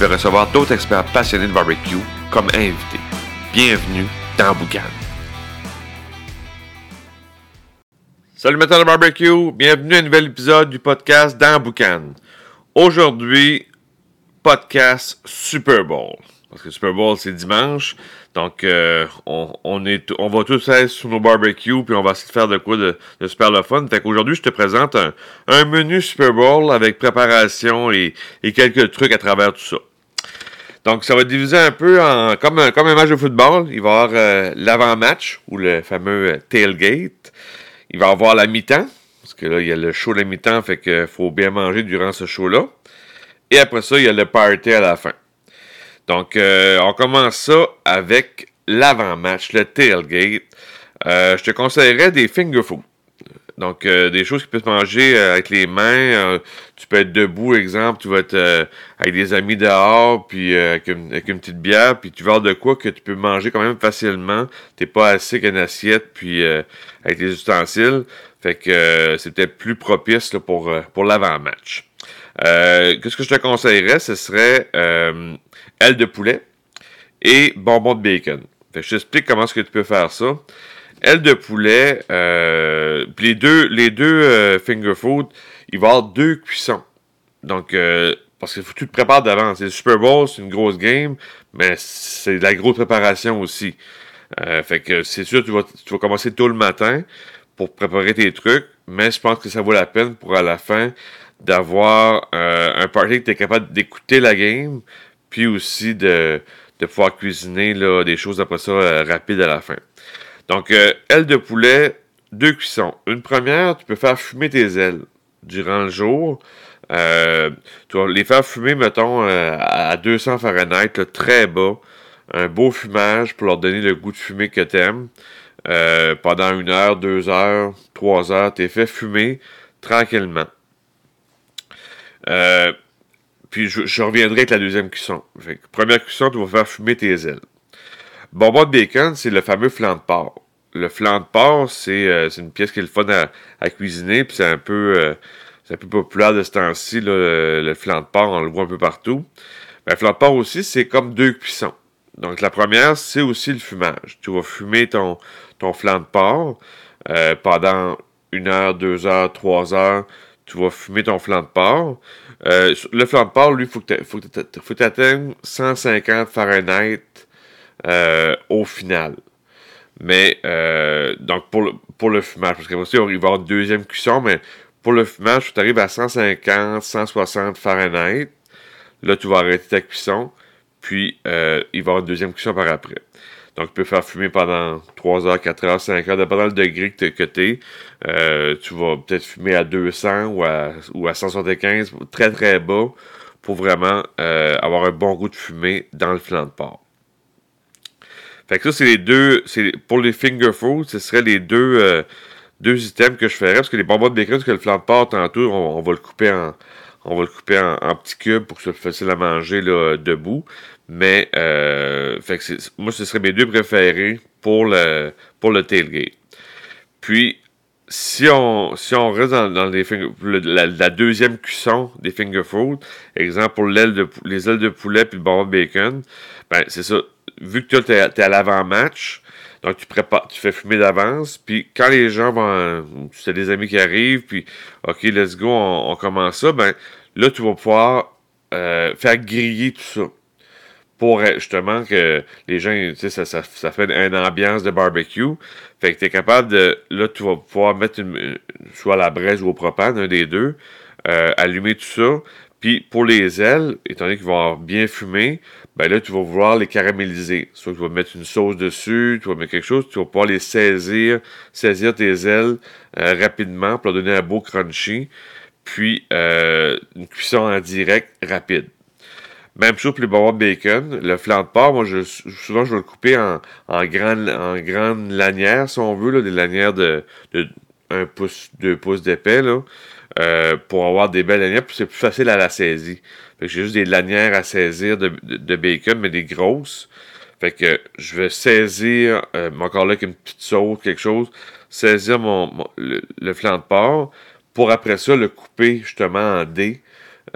vais recevoir d'autres experts passionnés de barbecue comme invités. Bienvenue dans Boucan. Salut de barbecue, bienvenue à un nouvel épisode du podcast dans Boucan. Aujourd'hui, podcast Super Bowl. Parce que Super Bowl, c'est dimanche. Donc, euh, on, est, on va tous être sur nos barbecues, puis on va essayer de faire de quoi de, super le fun. Fait qu'aujourd'hui, je te présente un, menu Super Bowl avec préparation et, quelques trucs à travers tout ça. Donc, ça va diviser un peu en comme un, match de football. Il va y avoir euh, l'avant-match, ou le fameux euh, tailgate. Il va y avoir la mi-temps, parce que là, il y a le show de la mi-temps, fait qu'il faut bien manger durant ce show-là. Et après ça, il y a le party à la fin. Donc, euh, on commence ça avec l'avant-match, le tailgate. Je te conseillerais des finger food. Donc, euh, des choses qui peuvent manger avec les mains. tu peux être debout, exemple, tu vas être avec des amis dehors, puis avec une, petite bière, puis tu vas avoir de quoi que tu peux manger quand même facilement. T'es pas assis avec une assiette, puis avec des ustensiles. Fait que c'est peut-être plus propice pour, pour l'avant-match. Qu'est-ce que je te conseillerais? Ce serait ailes de poulet et bonbons de bacon. je t'explique comment est-ce que tu peux faire ça. Ailes de poulet, euh, les deux, les deux euh, finger food, il va y avoir deux cuissons. Donc, euh, parce que tu te prépares d'avance. C'est Super Bowl, c'est une grosse game, mais c'est de la grosse préparation aussi. fait que c'est sûr, tu vas, tu vas commencer tôt le matin pour préparer tes trucs, mais je pense que ça vaut la peine pour à la fin d'avoir un party que tu es capable d'écouter la game, puis aussi de, pouvoir cuisiner là, des choses après ça euh, rapides à la fin. Donc, euh, ailes de poulet, deux cuissons. Une première, tu peux faire fumer tes ailes durant le jour. Euh, tu vas les faire fumer, mettons, à 200 Fahrenheit, très bas. Un beau fumage pour leur donner le goût de fumée que tu aimes. pendant une heure, deux heures, trois heures, tu es fait fumer tranquillement. Euh, puis je, reviendrai avec la deuxième cuisson. première cuisson, tu vas faire fumer tes ailes. Bonbon de bacon, c'est le fameux flan de porc. Le flan de porc, c'est euh, une pièce qui est le fun à, cuisiner, puis c'est un peu euh, un peu populaire de ce temps-ci, le, flan de porc, on le voit un peu partout. le flan de porc aussi, c'est comme deux cuissons. Donc la première, c'est aussi le fumage. Tu vas fumer ton, ton flan de porc euh, pendant une heure, deux heures, trois heures. Tu vas fumer ton flan de porc. Euh, le flan de porc, lui, il faut que tu atteignes 150 Fahrenheit au final. Mais, euh, donc, pour le, pour le fumage, parce qu'après il va y avoir une deuxième cuisson, mais pour le fumage, tu arrives à 150, 160 Fahrenheit. Là, tu vas arrêter ta cuisson, puis il va y avoir une deuxième cuisson par après. Donc, tu peux faire fumer pendant 3 heures, 4 heures, 5 heures, dépendant le degré que tu es. Euh, tu vas peut-être fumer à 200 ou à, ou à 175, très très bas, pour vraiment euh, avoir un bon goût de fumée dans le flanc de porc. Fait que ça, c'est les deux. Pour les finger food, ce serait les deux, euh, deux items que je ferais. Parce que les bonbons de bacon, parce que le flanc de porc, tantôt, on, va le couper en. On va le couper en, petits cubes pour que ce soit facile à manger là, debout. Mais fait que moi, ce serait mes deux préférés pour le, pour le tailgate. Puis, si on, si on reste dans, les la, deuxième cuisson des finger food, exemple pour de, les ailes de poulet puis le barbecue bacon, ben c'est ça. Vu que tu es, à l'avant-match, donc tu prépares, tu fais fumer d'avance, puis quand les gens vont, tu as des amis qui arrivent, puis OK, let's go, on, commence ça, ben là, tu vas pouvoir euh, faire griller tout ça pour justement que les gens, tu sais, ça, ça, ça, fait une ambiance de barbecue. Fait que tu es capable de, là, tu vas pouvoir mettre soit la braise ou au propane, un des deux, euh, allumer tout ça. Puis pour les ailes, étant donné qu'ils vont bien fumer, ben là, tu vas vouloir les caraméliser. Soit tu vas mettre une sauce dessus, tu vas mettre quelque chose, tu vas pouvoir les saisir, saisir tes ailes euh, rapidement pour leur donner un beau crunchy. Puis euh, une cuisson en direct rapide. Même chose pour les de bacon. Le flan de porc, moi, je, souvent, je vais le couper en, en grandes en grande lanières, si on veut, là, des lanières de, de 1 pouce, 2 pouces d'épais, là, euh, pour avoir des belles lanières, puis c'est plus facile à la saisie. Fait que j'ai juste des lanières à saisir de, de, bacon, mais des grosses. Fait que je vais saisir, euh, encore là, avec une petite sauce, quelque chose, saisir mon, le, flan de porc, pour après ça le couper justement en dés.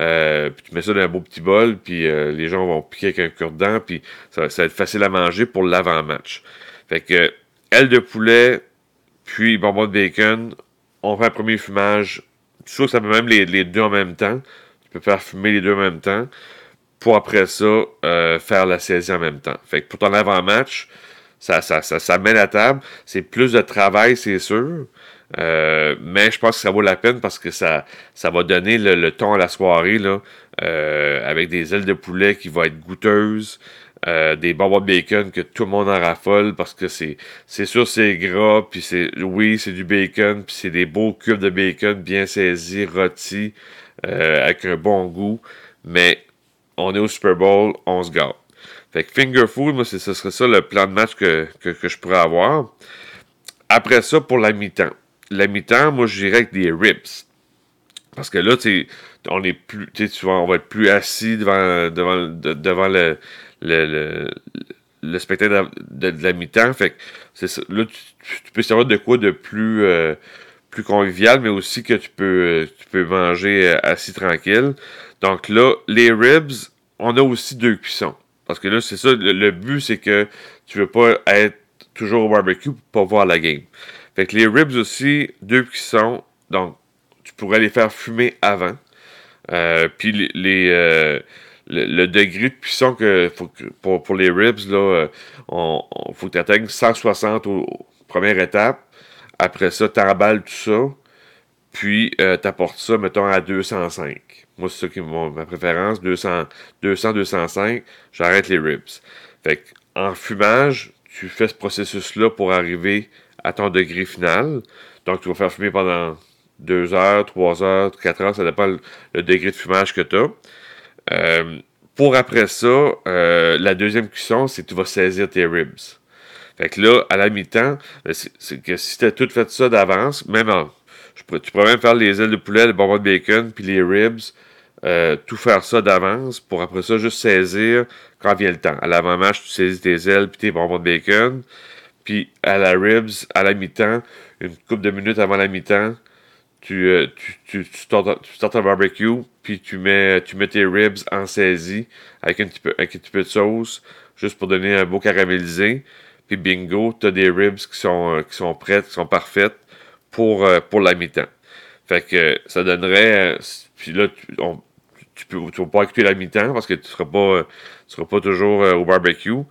Euh, puis tu mets ça dans un beau petit bol, puis euh, les gens vont piquer avec un cure-dent, puis ça, ça, va être facile à manger pour l'avant-match. Fait que, aile de poulet, puis bonbon de bacon, on fait un premier fumage. Tu sais que ça peut même les, les, deux en même temps. Tu peux faire fumer les deux en même temps. Pour après ça, euh, faire la saisie en même temps. Fait que pour ton avant-match, ça, ça, ça, ça met la table. C'est plus de travail, c'est sûr. Euh, mais je pense que ça vaut la peine parce que ça, ça va donner le, ton à la soirée là, euh, avec des ailes de poulet qui vont être goûteuses, euh, des de bacon que tout le monde en raffole parce que c'est c'est sûr c'est gras puis c'est oui c'est du bacon puis c'est des beaux cubes de bacon bien saisis rôtis avec un bon goût mais on est au Super Bowl on se gâte fait que finger food, moi, ce serait ça le plan de match que, je pourrais avoir. Après ça, pour la mi-temps. La mi-temps, moi, je dirais avec des ribs. Parce que là, on est plus, tu on va être plus assis devant le, le, le, spectacle de, la mi-temps. Fait que. Là, tu, peux savoir de quoi de plus, euh, plus convivial, mais aussi que tu peux, tu peux manger euh, assis tranquille. Donc là, les ribs, on a aussi deux cuissons. Parce que là, c'est ça, le, but, c'est que tu veux pas être toujours au barbecue pour pas voir la game. Fait que les ribs aussi, deux cuissons, donc tu pourrais les faire fumer avant. Euh, puis les, euh, le, degré de cuisson que, pour, les ribs, là, euh, on, faut que tu atteignes 160 au, première étape. Après ça, tu tout ça. Puis tu apportes ça, mettons, à 205. Moi, c'est ça qui est ma préférence. 200, 200, 205, j'arrête les ribs. Fait en fumage, tu fais ce processus-là pour arriver à ton degré final. Donc, tu vas faire fumer pendant 2 heures, 3 heures, 4 heures, ça dépend le, degré de fumage que tu as. Euh, pour après ça, euh, la deuxième cuisson, c'est que tu vas saisir tes ribs. Fait que là, à la mi-temps, ben, c'est que si tu as tout fait ça d'avance, même en, tu pourrais même faire les ailes de poulet, le bonbon de bacon, puis les ribs, euh, tout faire ça d'avance pour après ça juste saisir quand vient le temps. À l'avant-match, tu saisis tes ailes puis tes bonbons de bacon. Puis à la ribs, à la mi-temps, une couple de minutes avant la mi-temps, tu, euh, tu, tu, startes, un barbecue, puis tu mets, tu mets tes ribs en saisie avec un, petit peu, avec de sauce, juste pour donner un beau caramélisé. Puis bingo, tu as des ribs qui sont, euh, qui sont prêtes, qui sont parfaites pour, pour la mi-temps. Fait que ça donnerait. Puis là, tu, on, tu peux, tu vas pas écouter la mi-temps parce que tu seras pas, tu seras pas toujours euh, au barbecue.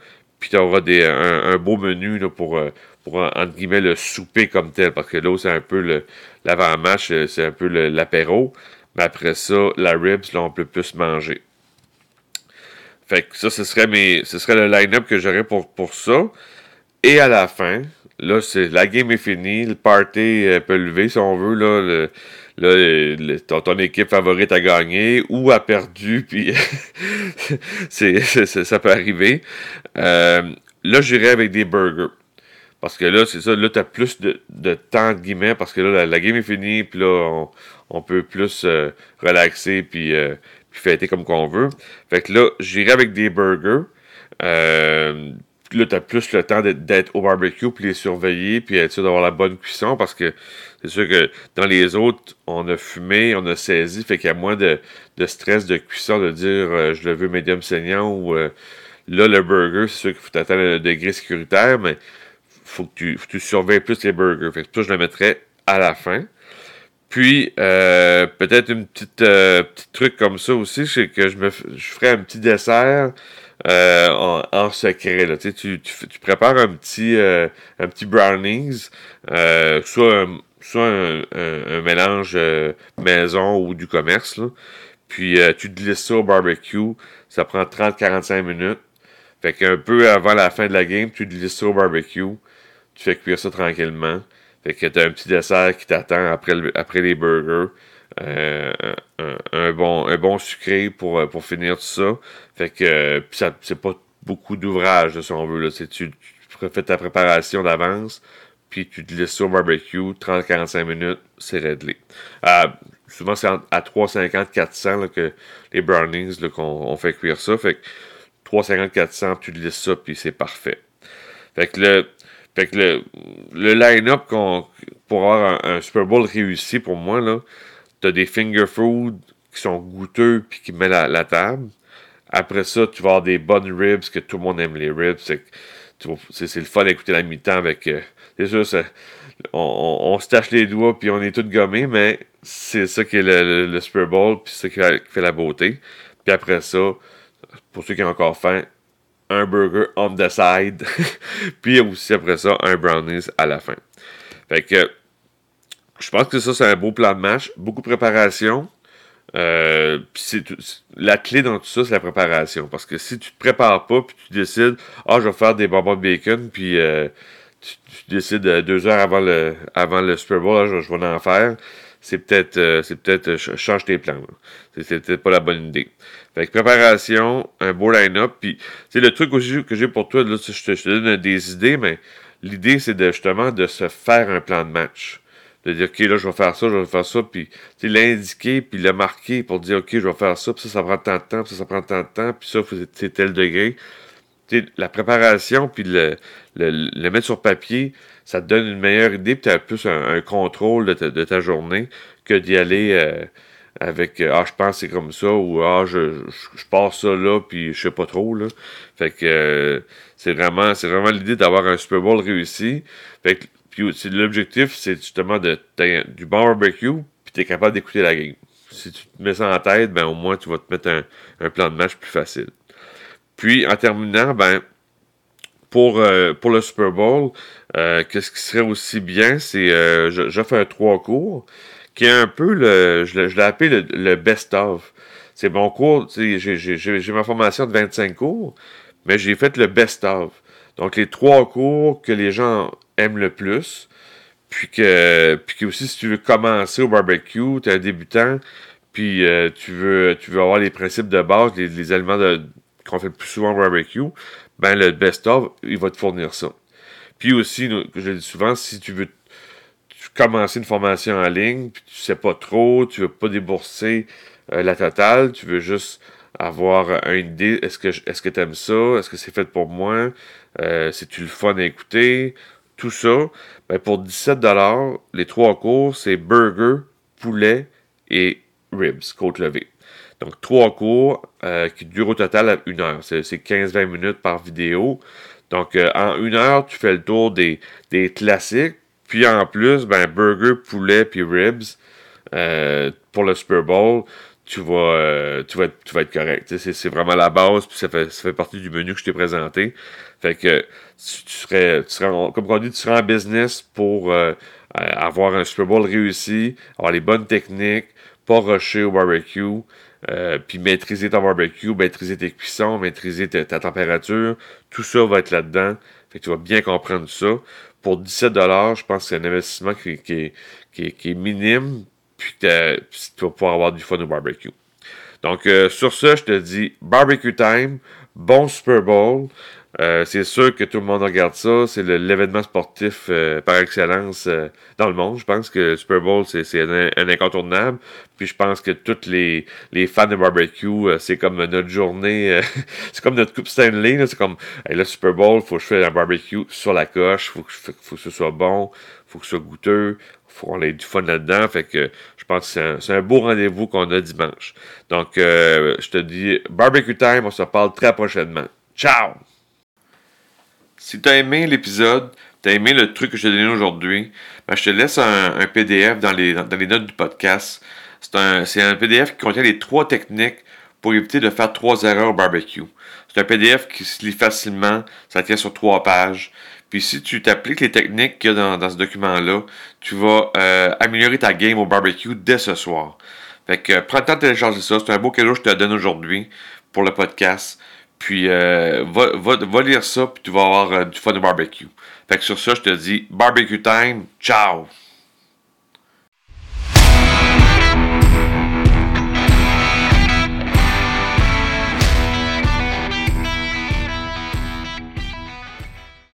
Puis tu auras des, un, beau menu là, pour, euh, pour, entre guillemets, le souper comme tel. Parce que là, c'est un peu l'avant-match, euh, c'est un peu l'apéro. Mais après ça, la ribs, là, on peut plus manger. Fait que ça, ce serait, mes, ce serait le line-up que j'aurais pour, pour ça. Et à la fin, là, c'est la game est finie, le party peut lever si on veut, là. Là, ton, équipe favorite a gagné ou a perdu, puis c'est, ça peut arriver. Euh, là, j'irai avec des burgers. Parce que là, c'est ça, là, tu as plus de, de, temps, de guillemets, parce que là, la, game est finie, puis là, on, peut plus euh, relaxer, euh, puis fêter comme qu'on veut. Fait que là, j'irai avec des burgers. Euh, là, tu as plus le temps d'être au barbecue, puis les surveiller, puis être sûr d'avoir la bonne cuisson, parce que c'est sûr que dans les autres, on a fumé, on a saisi, fait qu'il y a moins de, stress de cuisson de dire euh, je le veux médium saignant ou euh, là, le burger, c'est sûr qu'il faut atteindre un degré sécuritaire, mais faut que tu, faut que tu surveilles plus les burgers. Fait que ça, je le mettrais à la fin. Puis, euh, peut-être une petite, petit truc comme ça aussi, c'est que je me je ferais un petit dessert euh, en, secret. Là. Tu, tu, tu, prépares un petit, euh, un petit brownies, euh, soit, un, soit un, mélange maison ou du commerce. Là. Puis tu glisses ça au barbecue. Ça prend 30-45 minutes. Fait qu'un peu avant la fin de la game, tu glisses ça au barbecue. Tu fais cuire ça tranquillement. Fait que t'as un petit dessert qui t'attend après, après les burgers. un, bon, un bon sucré pour, pour finir tout ça. Fait que puis ça c'est pas beaucoup d'ouvrage, si on veut. Là. Tu, tu fais ta préparation d'avance, puis tu te laisses ça au barbecue, 30-45 minutes, c'est réglé. souvent, c'est à 350-400 que les brownings qu'on fait cuire ça. Fait que 350-400, tu te laisses ça, puis c'est parfait. Fait que le, fait que le, le line-up pour avoir un, Super Bowl réussi, pour moi, là, t'as des finger food qui sont goûteux puis qui mettent la, la table. Après ça, tu vas avoir des bonnes ribs, que tout le monde aime les ribs. C'est, le fun d'écouter la mi-temps avec. Euh, c'est sûr, on, on, se tâche les doigts puis on est tous gommés, mais c'est ça qui est le, Super Bowl, puis c'est ça qui fait, la beauté. Puis après ça, pour ceux qui ont encore faim, un burger on the side. puis aussi après ça, un brownies à la fin. Fait que je pense que ça, c'est un beau plan de match. Beaucoup de préparation. Euh, la clé dans tout ça, c'est la préparation. Parce que si tu te prépares pas, puis tu décides, ah, je vais faire des bonbons de bacon, puis euh, tu, décides euh, deux heures avant le, avant le Super Bowl, je, vais en faire, c'est peut-être, c'est peut-être, change tes plans. C'est peut-être pas la bonne idée. Fait que préparation, un beau line-up, puis, c'est le truc aussi que j'ai pour toi, là, je te, je te donne des idées, mais l'idée, c'est justement de se faire un plan de match de dire, OK, là, je vais faire ça, je vais faire ça, puis l'indiquer, puis le marquer pour dire, OK, je vais faire ça, puis ça, ça prend tant de temps, puis ça, ça prend tant de temps, puis ça, c'est tel degré. sais, la préparation, puis le, le, mettre sur papier, ça te donne une meilleure idée, puis tu as plus un, contrôle de ta, de ta, journée que d'y aller euh, avec euh, Ah, je pense c'est comme ça, ou Ah, je, je, pars ça là, puis je sais pas trop. Là. Fait que euh, c'est vraiment, c'est vraiment l'idée d'avoir un Super Bowl réussi. Fait que puis l'objectif, c'est justement de, du bon barbecue, puis tu es capable d'écouter la game. Si tu te mets ça en tête, ben au moins tu vas te mettre un, plan de match plus facile. Puis en terminant, ben pour, euh, pour le Super Bowl, euh, qu'est-ce qui serait aussi bien, c'est euh, j'offre un trois cours qui est un peu le. Je l'ai appelé le, best-of. C'est mon cours, j'ai ma formation de 25 cours, mais j'ai fait le best-of. Donc les trois cours que les gens aime le plus. Puis que, puis aussi, si tu veux commencer au barbecue, tu es un débutant, puis euh, tu, veux, tu veux avoir les principes de base, les, aliments qu'on fait le plus souvent au barbecue, ben le best-of, il va te fournir ça. Puis aussi, je le dis souvent, si tu veux commencer une formation en ligne, puis tu sais pas trop, tu veux pas débourser euh, la totale, tu veux juste avoir une idée, est-ce que est-ce que tu aimes ça, est-ce que c'est fait pour moi, euh, c'est-tu le fun à écouter, tout ça, ben pour 17 les trois cours, c'est burger, poulet et ribs, côte levée. Donc, trois cours euh, qui durent au total une heure. C'est 15-20 minutes par vidéo. Donc, euh, en une heure, tu fais le tour des, des classiques. Puis en plus, ben, burger, poulet, puis ribs euh, pour le Super Bowl tu vas, tu vas, être, tu vas être correct. C'est, vraiment la base, puis ça fait, ça fait partie du menu que je t'ai présenté. Fait que tu, tu serais, comme on dit, tu serais en business pour avoir un Super Bowl réussi, avoir les bonnes techniques, pas rusher au barbecue, euh, puis maîtriser ton barbecue, maîtriser tes cuissons, maîtriser ta, température. Tout ça va être là-dedans. Fait que tu vas bien comprendre ça. Pour 17 je pense que c'est un investissement qui, qui, qui, est minime, puis, tu vas pouvoir avoir du fun au barbecue. Donc, euh, sur ce, je te dis barbecue time, bon Super Bowl. Euh, c'est sûr que tout le monde regarde ça. C'est l'événement sportif euh, par excellence dans le monde. Je pense que le Super Bowl, c'est un, incontournable. Puis je pense que tous les, les fans de barbecue, c'est comme notre journée. c'est comme notre Coupe Stanley. C'est comme le Super Bowl, faut que je fasse un barbecue sur la coche. Faut, faut, que ce soit bon. Faut que ce soit goûteux faut qu'on ait du fun là-dedans. Fait que je pense que c'est un, beau rendez-vous qu'on a dimanche. Donc, euh, je te dis, barbecue time, on se parle très prochainement. Ciao! Si tu as aimé l'épisode, tu as aimé le truc que je t'ai donné aujourd'hui, ben, je te laisse un, PDF dans les, dans les, notes du podcast. C'est un, un PDF qui contient les trois techniques pour éviter de faire trois erreurs au barbecue. C'est un PDF qui se lit facilement, ça tient sur trois pages. Puis si tu t'appliques les techniques qu'il y a dans, ce document-là, tu vas euh, améliorer ta game au barbecue dès ce soir. Fait que prends le temps de télécharger ça. C'est un beau cadeau que je te donne aujourd'hui pour le podcast. Puis euh, va, va, lire ça, puis tu vas avoir euh, du fun au barbecue. Fait que sur ça, je te dis barbecue time. Ciao!